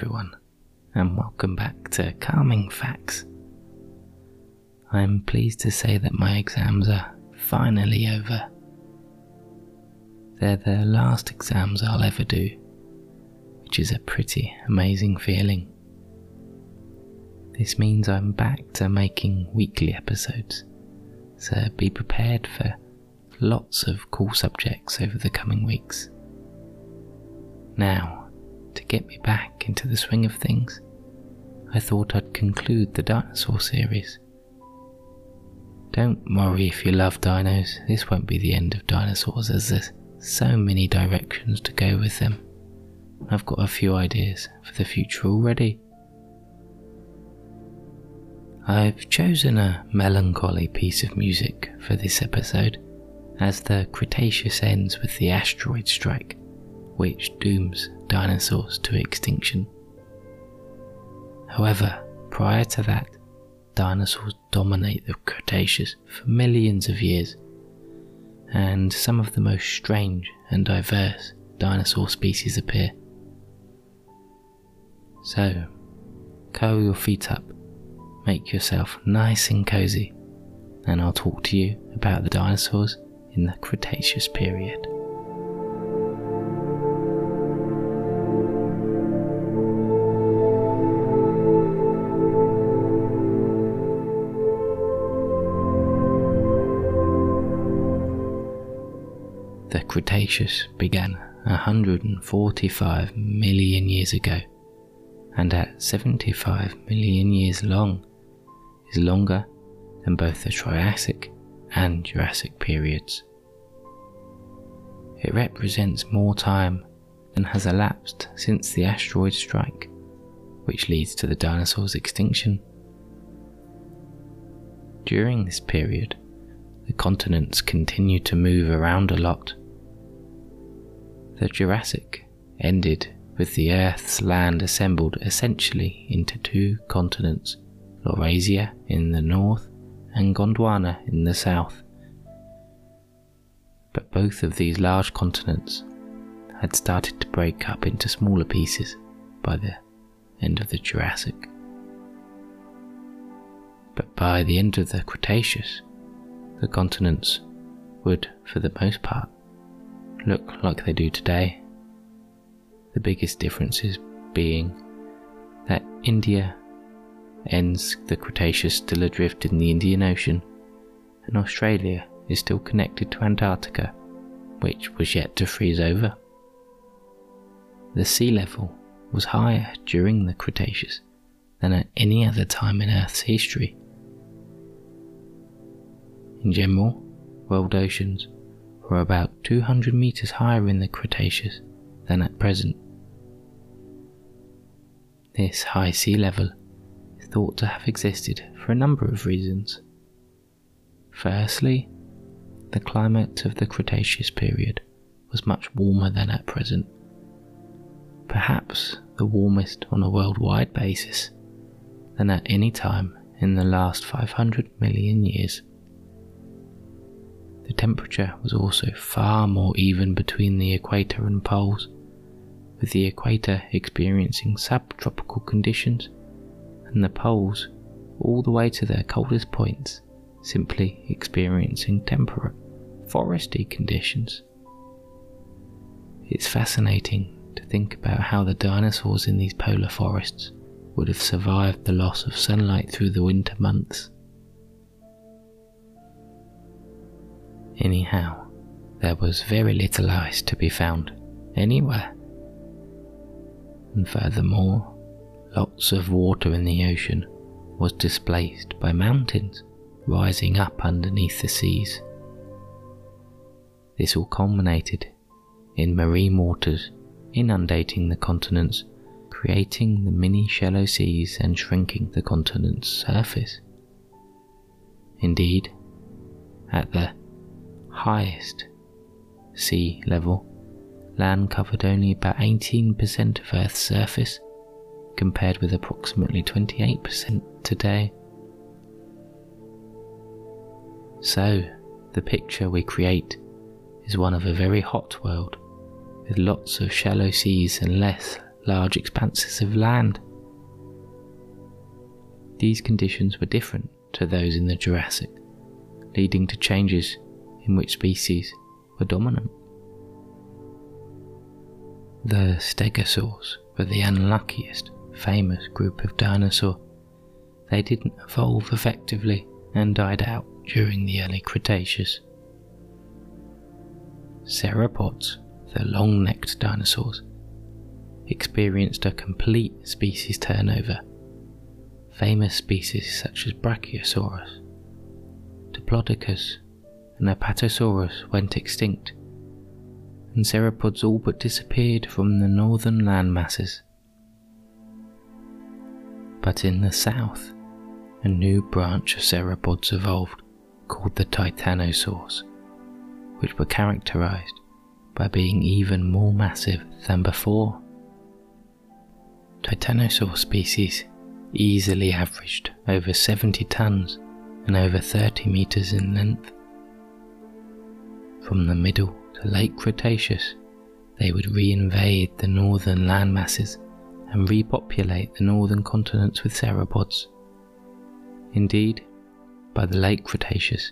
Everyone, and welcome back to Calming Facts. I'm pleased to say that my exams are finally over. They're the last exams I'll ever do, which is a pretty amazing feeling. This means I'm back to making weekly episodes, so be prepared for lots of cool subjects over the coming weeks. Now, to get me back into the swing of things, I thought I'd conclude the dinosaur series. Don't worry if you love dinos, this won't be the end of dinosaurs as there's so many directions to go with them. I've got a few ideas for the future already. I've chosen a melancholy piece of music for this episode as the Cretaceous ends with the asteroid strike, which dooms dinosaurs to extinction. However, prior to that, dinosaurs dominate the Cretaceous for millions of years, and some of the most strange and diverse dinosaur species appear. So, curl your feet up, make yourself nice and cozy, and I'll talk to you about the dinosaurs in the Cretaceous period. Cretaceous began 145 million years ago, and at 75 million years long, is longer than both the Triassic and Jurassic periods. It represents more time than has elapsed since the asteroid strike, which leads to the dinosaurs' extinction. During this period, the continents continued to move around a lot. The Jurassic ended with the Earth's land assembled essentially into two continents Laurasia in the north and Gondwana in the south. But both of these large continents had started to break up into smaller pieces by the end of the Jurassic. But by the end of the Cretaceous, the continents would, for the most part, look like they do today. The biggest difference is being that India ends the Cretaceous still adrift in the Indian Ocean, and Australia is still connected to Antarctica, which was yet to freeze over. The sea level was higher during the Cretaceous than at any other time in Earth's history. In general, world oceans were about 200 meters higher in the Cretaceous than at present. This high sea level is thought to have existed for a number of reasons. Firstly, the climate of the Cretaceous period was much warmer than at present, perhaps the warmest on a worldwide basis than at any time in the last 500 million years. The temperature was also far more even between the equator and poles, with the equator experiencing subtropical conditions and the poles all the way to their coldest points, simply experiencing temperate, foresty conditions. It's fascinating to think about how the dinosaurs in these polar forests would have survived the loss of sunlight through the winter months. Anyhow, there was very little ice to be found anywhere. And furthermore, lots of water in the ocean was displaced by mountains rising up underneath the seas. This all culminated in marine waters inundating the continents, creating the mini shallow seas and shrinking the continent's surface. Indeed, at the highest sea level, land covered only about 18% of Earth's surface compared with approximately 28% today. So, the picture we create is one of a very hot world with lots of shallow seas and less large expanses of land. These conditions were different to those in the Jurassic, leading to changes in which species were dominant. The stegosaurs were the unluckiest famous group of dinosaur. They didn't evolve effectively and died out during the early Cretaceous. Sauropods, the long necked dinosaurs, experienced a complete species turnover. Famous species such as Brachiosaurus, Diplodocus, and Apatosaurus went extinct, and sauropods all but disappeared from the northern land masses. But in the south, a new branch of sauropods evolved called the titanosaurs, which were characterized by being even more massive than before. Titanosaur species easily averaged over 70 tons and over 30 meters in length. From the middle to late Cretaceous, they would reinvade the northern landmasses and repopulate the northern continents with sauropods. Indeed, by the late Cretaceous,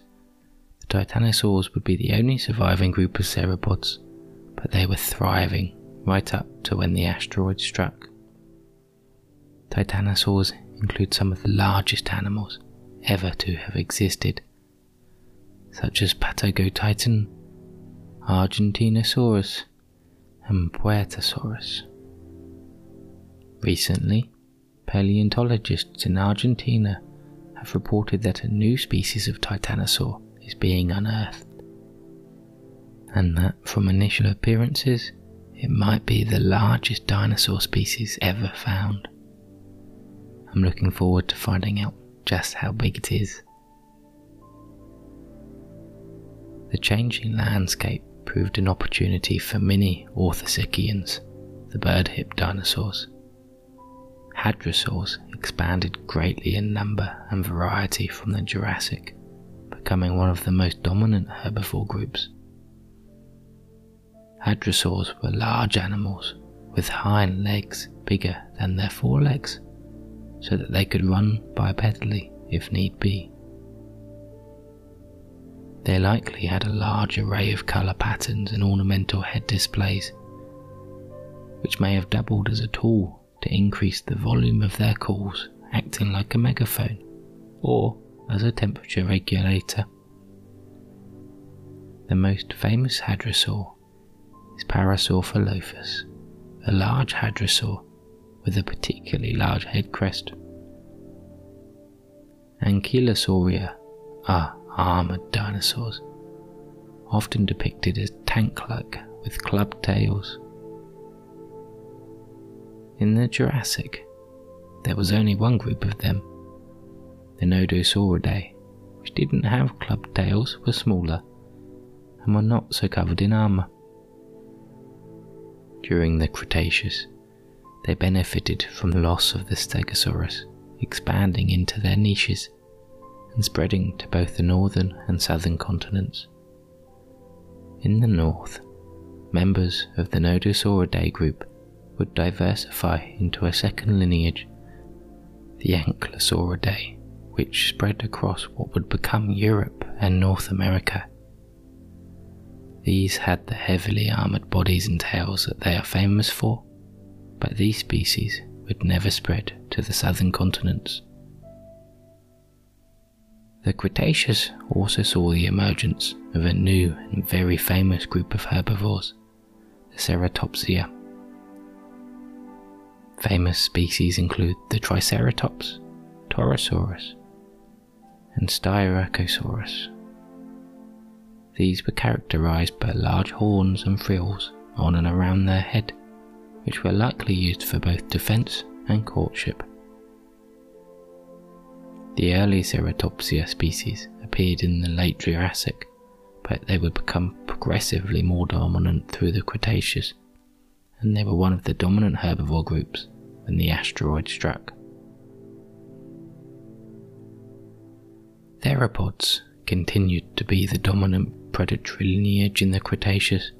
the titanosaurs would be the only surviving group of sauropods, but they were thriving right up to when the asteroid struck. Titanosaurs include some of the largest animals ever to have existed, such as Patagotitan, Argentinosaurus, and Puertasaurus. Recently, paleontologists in Argentina have reported that a new species of titanosaur is being unearthed, and that from initial appearances, it might be the largest dinosaur species ever found. I'm looking forward to finding out just how big it is. The changing landscape proved an opportunity for many ornithischians, the bird-hipped dinosaurs, hadrosaurs expanded greatly in number and variety from the Jurassic, becoming one of the most dominant herbivore groups. Hadrosaurs were large animals with hind legs bigger than their forelegs, so that they could run bipedally if need be. They likely had a large array of colour patterns and ornamental head displays, which may have doubled as a tool to increase the volume of their calls, acting like a megaphone or as a temperature regulator. The most famous hadrosaur is Parasaurolophus, a large hadrosaur with a particularly large head crest. Ankylosauria are armored dinosaurs, often depicted as tank-like with clubbed tails in the Jurassic, there was only one group of them. The Nodosauridae, which didn't have clubbed tails, were smaller and were not so covered in armour. During the Cretaceous, they benefited from the loss of the Stegosaurus, expanding into their niches and spreading to both the northern and southern continents. In the north, members of the Nodosauridae group would diversify into a second lineage, the Ankylosauridae, which spread across what would become Europe and North America. These had the heavily armoured bodies and tails that they are famous for, but these species would never spread to the southern continents. The Cretaceous also saw the emergence of a new and very famous group of herbivores, the Ceratopsia. Famous species include the Triceratops, Torosaurus, and Styracosaurus. These were characterized by large horns and frills on and around their head, which were likely used for both defense and courtship. The early Ceratopsia species appeared in the late Jurassic, but they would become progressively more dominant through the Cretaceous and they were one of the dominant herbivore groups when the asteroid struck. Theropods continued to be the dominant predatory lineage in the Cretaceous,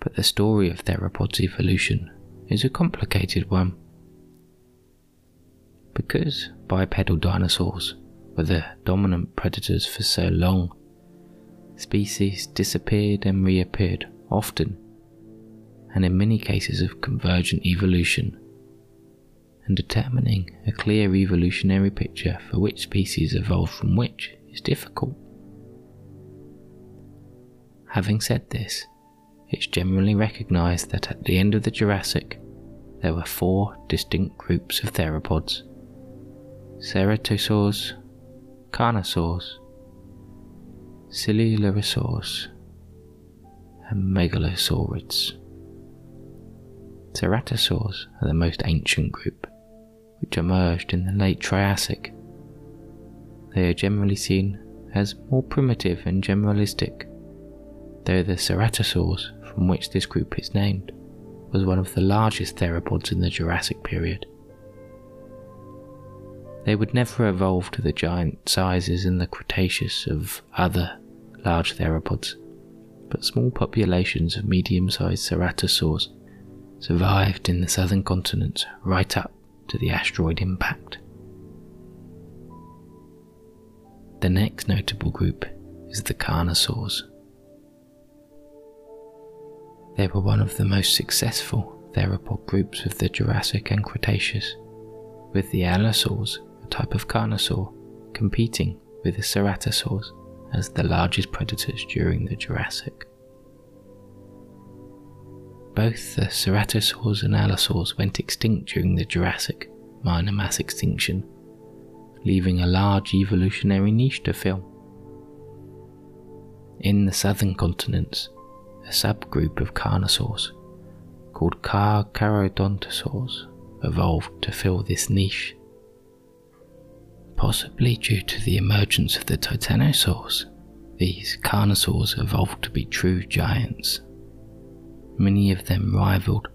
but the story of theropods' evolution is a complicated one. Because bipedal dinosaurs were the dominant predators for so long, species disappeared and reappeared often, and in many cases of convergent evolution, and determining a clear evolutionary picture for which species evolved from which is difficult. Having said this, it's generally recognized that at the end of the Jurassic, there were four distinct groups of theropods ceratosaurs, carnosaurs, coelurosaurs, and megalosaurids. Ceratosaurs are the most ancient group, which emerged in the late Triassic. They are generally seen as more primitive and generalistic, though the ceratosaurs, from which this group is named, was one of the largest theropods in the Jurassic period. They would never evolve to the giant sizes in the Cretaceous of other large theropods, but small populations of medium sized ceratosaurs survived in the southern continent right up to the asteroid impact. The next notable group is the carnosaurs. They were one of the most successful theropod groups of the Jurassic and Cretaceous, with the allosaurs, type of carnosaur, competing with the ceratosaurs as the largest predators during the Jurassic. Both the ceratosaurs and allosaurs went extinct during the Jurassic minor mass extinction, leaving a large evolutionary niche to fill. In the southern continents, a subgroup of carnosaurs called Carcharodontosaurs evolved to fill this niche. Possibly due to the emergence of the titanosaurs, these carnosaurs evolved to be true giants. Many of them rivaled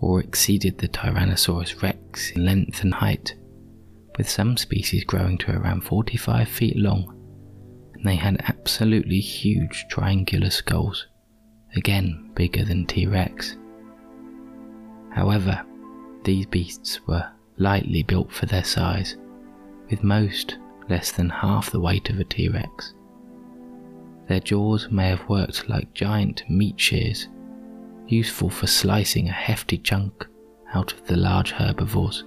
or exceeded the Tyrannosaurus rex in length and height, with some species growing to around 45 feet long, and they had absolutely huge triangular skulls again bigger than T Rex. However, these beasts were lightly built for their size, with most less than half the weight of a T Rex. Their jaws may have worked like giant meat shears, useful for slicing a hefty chunk out of the large herbivores,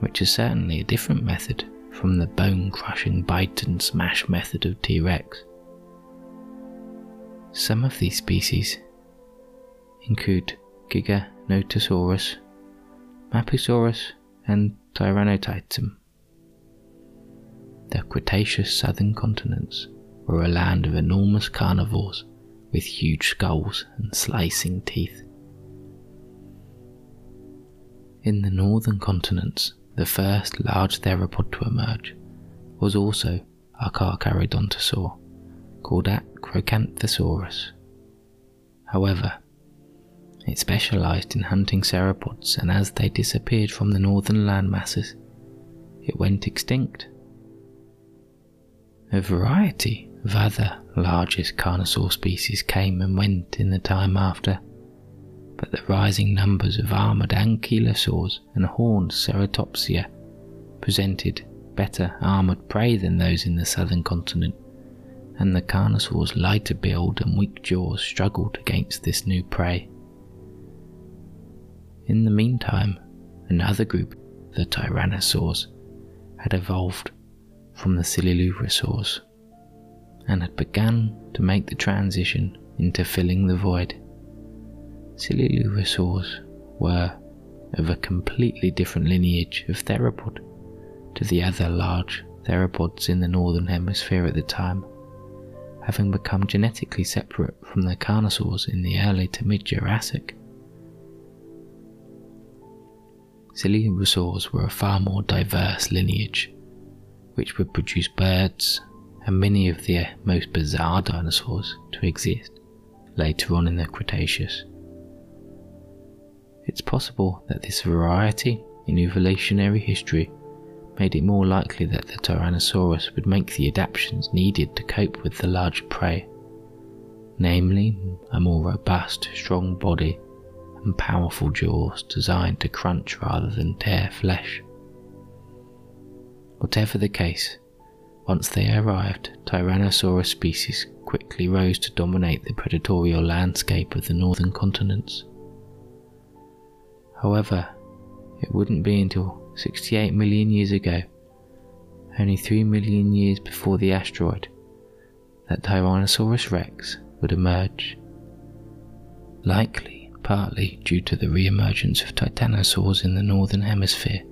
which is certainly a different method from the bone crushing bite and smash method of T Rex. Some of these species include Giganotosaurus, Mapusaurus, and Tyrannotitan. The Cretaceous southern continents were a land of enormous carnivores with huge skulls and slicing teeth. In the northern continents, the first large theropod to emerge was also a Carcharodontosaur called Acrocanthosaurus. However, it specialized in hunting sauropods, and as they disappeared from the northern land masses, it went extinct. A variety of other largest carnosaur species came and went in the time after, but the rising numbers of armored ankylosaurs and horned ceratopsia presented better armored prey than those in the southern continent and the carnosaur's lighter build and weak jaws struggled against this new prey. In the meantime, another group, the tyrannosaurs, had evolved from the coelurosaurs and had begun to make the transition into filling the void. Coelurosaurs were of a completely different lineage of theropod to the other large theropods in the northern hemisphere at the time having become genetically separate from the carnosaurs in the early to mid Jurassic. Coelurosaurs were a far more diverse lineage, which would produce birds and many of the most bizarre dinosaurs to exist later on in the Cretaceous. It's possible that this variety in evolutionary history made it more likely that the Tyrannosaurus would make the adaptations needed to cope with the larger prey, namely a more robust, strong body, and powerful jaws designed to crunch rather than tear flesh. Whatever the case, once they arrived, Tyrannosaurus species quickly rose to dominate the predatory landscape of the northern continents. However, it wouldn't be until 68 million years ago, only 3 million years before the asteroid, that Tyrannosaurus rex would emerge. Likely partly due to the re-emergence of titanosaurs in the northern hemisphere.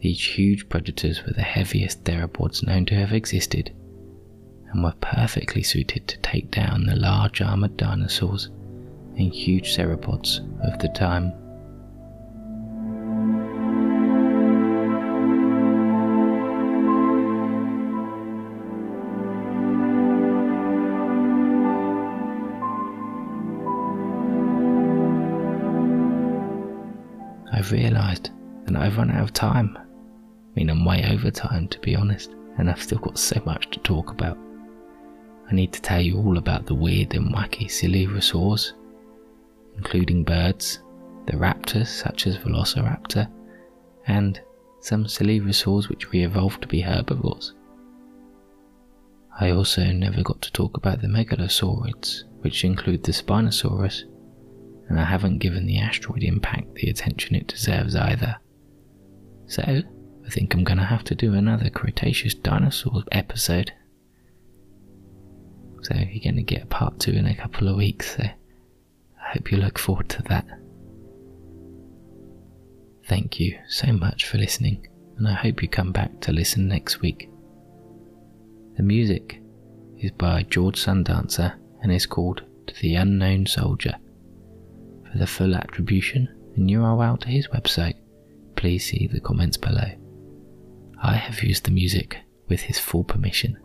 These huge predators were the heaviest theropods known to have existed and were perfectly suited to take down the large armored dinosaurs and huge theropods of the time. I've realised that I've run out of time. Mean, I'm way over time to be honest, and I've still got so much to talk about. I need to tell you all about the weird and wacky coelurosaurs, including birds, the raptors such as Velociraptor, and some coelurosaurs which re evolved to be herbivores. I also never got to talk about the megalosaurids, which include the Spinosaurus, and I haven't given the asteroid impact the attention it deserves either. So, I think I'm going to have to do another Cretaceous dinosaur episode so you're going to get part two in a couple of weeks. So I hope you look forward to that. Thank you so much for listening, and I hope you come back to listen next week. The music is by George Sundancer and is called To the Unknown Soldier. For the full attribution and URL to his website, please see the comments below. I have used the music with his full permission.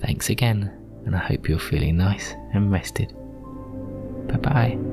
Thanks again, and I hope you're feeling nice and rested. Bye bye.